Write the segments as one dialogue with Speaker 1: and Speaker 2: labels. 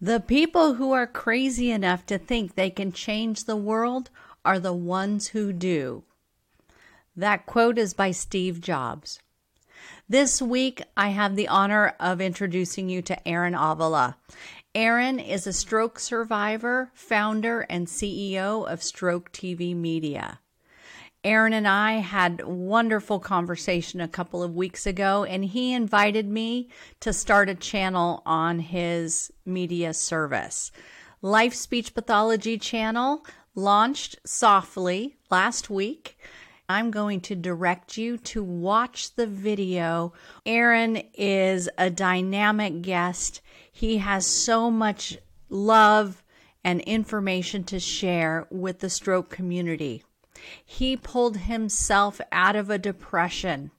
Speaker 1: The people who are crazy enough to think they can change the world are the ones who do. That quote is by Steve Jobs. This week, I have the honor of introducing you to Aaron Avila. Aaron is a stroke survivor, founder, and CEO of Stroke TV Media. Aaron and I had wonderful conversation a couple of weeks ago and he invited me to start a channel on his media service. Life Speech Pathology channel launched softly last week. I'm going to direct you to watch the video. Aaron is a dynamic guest. He has so much love and information to share with the stroke community. He pulled himself out of a depression.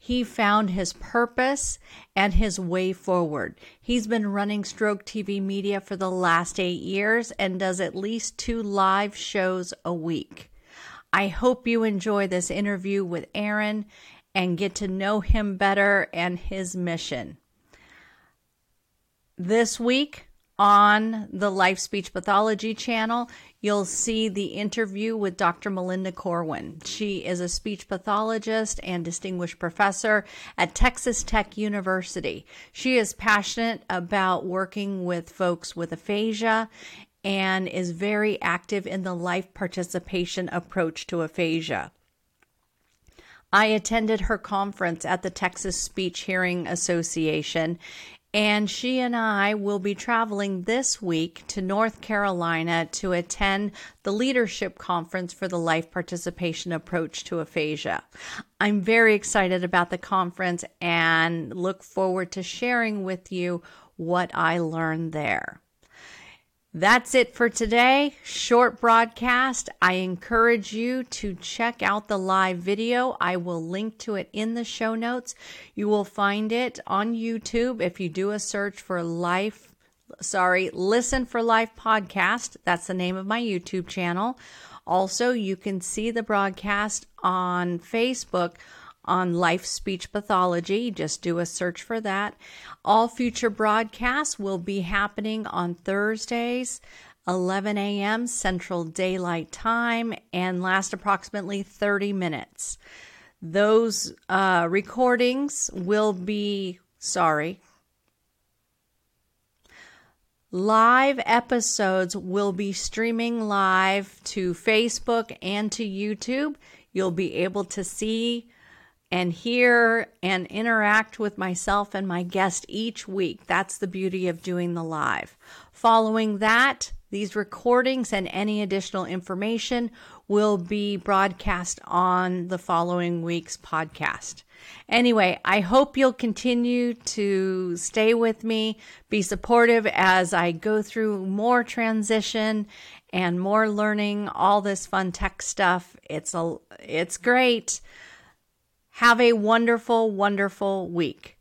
Speaker 1: He found his purpose and his way forward. He's been running Stroke TV Media for the last eight years and does at least two live shows a week. I hope you enjoy this interview with Aaron and get to know him better and his mission. This week, on the Life Speech Pathology channel, you'll see the interview with Dr. Melinda Corwin. She is a speech pathologist and distinguished professor at Texas Tech University. She is passionate about working with folks with aphasia and is very active in the life participation approach to aphasia. I attended her conference at the Texas Speech Hearing Association and she and I will be traveling this week to North Carolina to attend the leadership conference for the life participation approach to aphasia. I'm very excited about the conference and look forward to sharing with you what I learned there. That's it for today. Short broadcast. I encourage you to check out the live video. I will link to it in the show notes. You will find it on YouTube if you do a search for life, sorry, listen for life podcast. That's the name of my YouTube channel. Also, you can see the broadcast on Facebook on life speech pathology. Just do a search for that. All future broadcasts will be happening on Thursdays. 11 a.m. Central Daylight Time and last approximately 30 minutes. Those uh, recordings will be, sorry, live episodes will be streaming live to Facebook and to YouTube. You'll be able to see and hear and interact with myself and my guest each week. That's the beauty of doing the live. Following that, these recordings and any additional information will be broadcast on the following week's podcast. Anyway, I hope you'll continue to stay with me, be supportive as I go through more transition and more learning all this fun tech stuff. It's a it's great. Have a wonderful, wonderful week.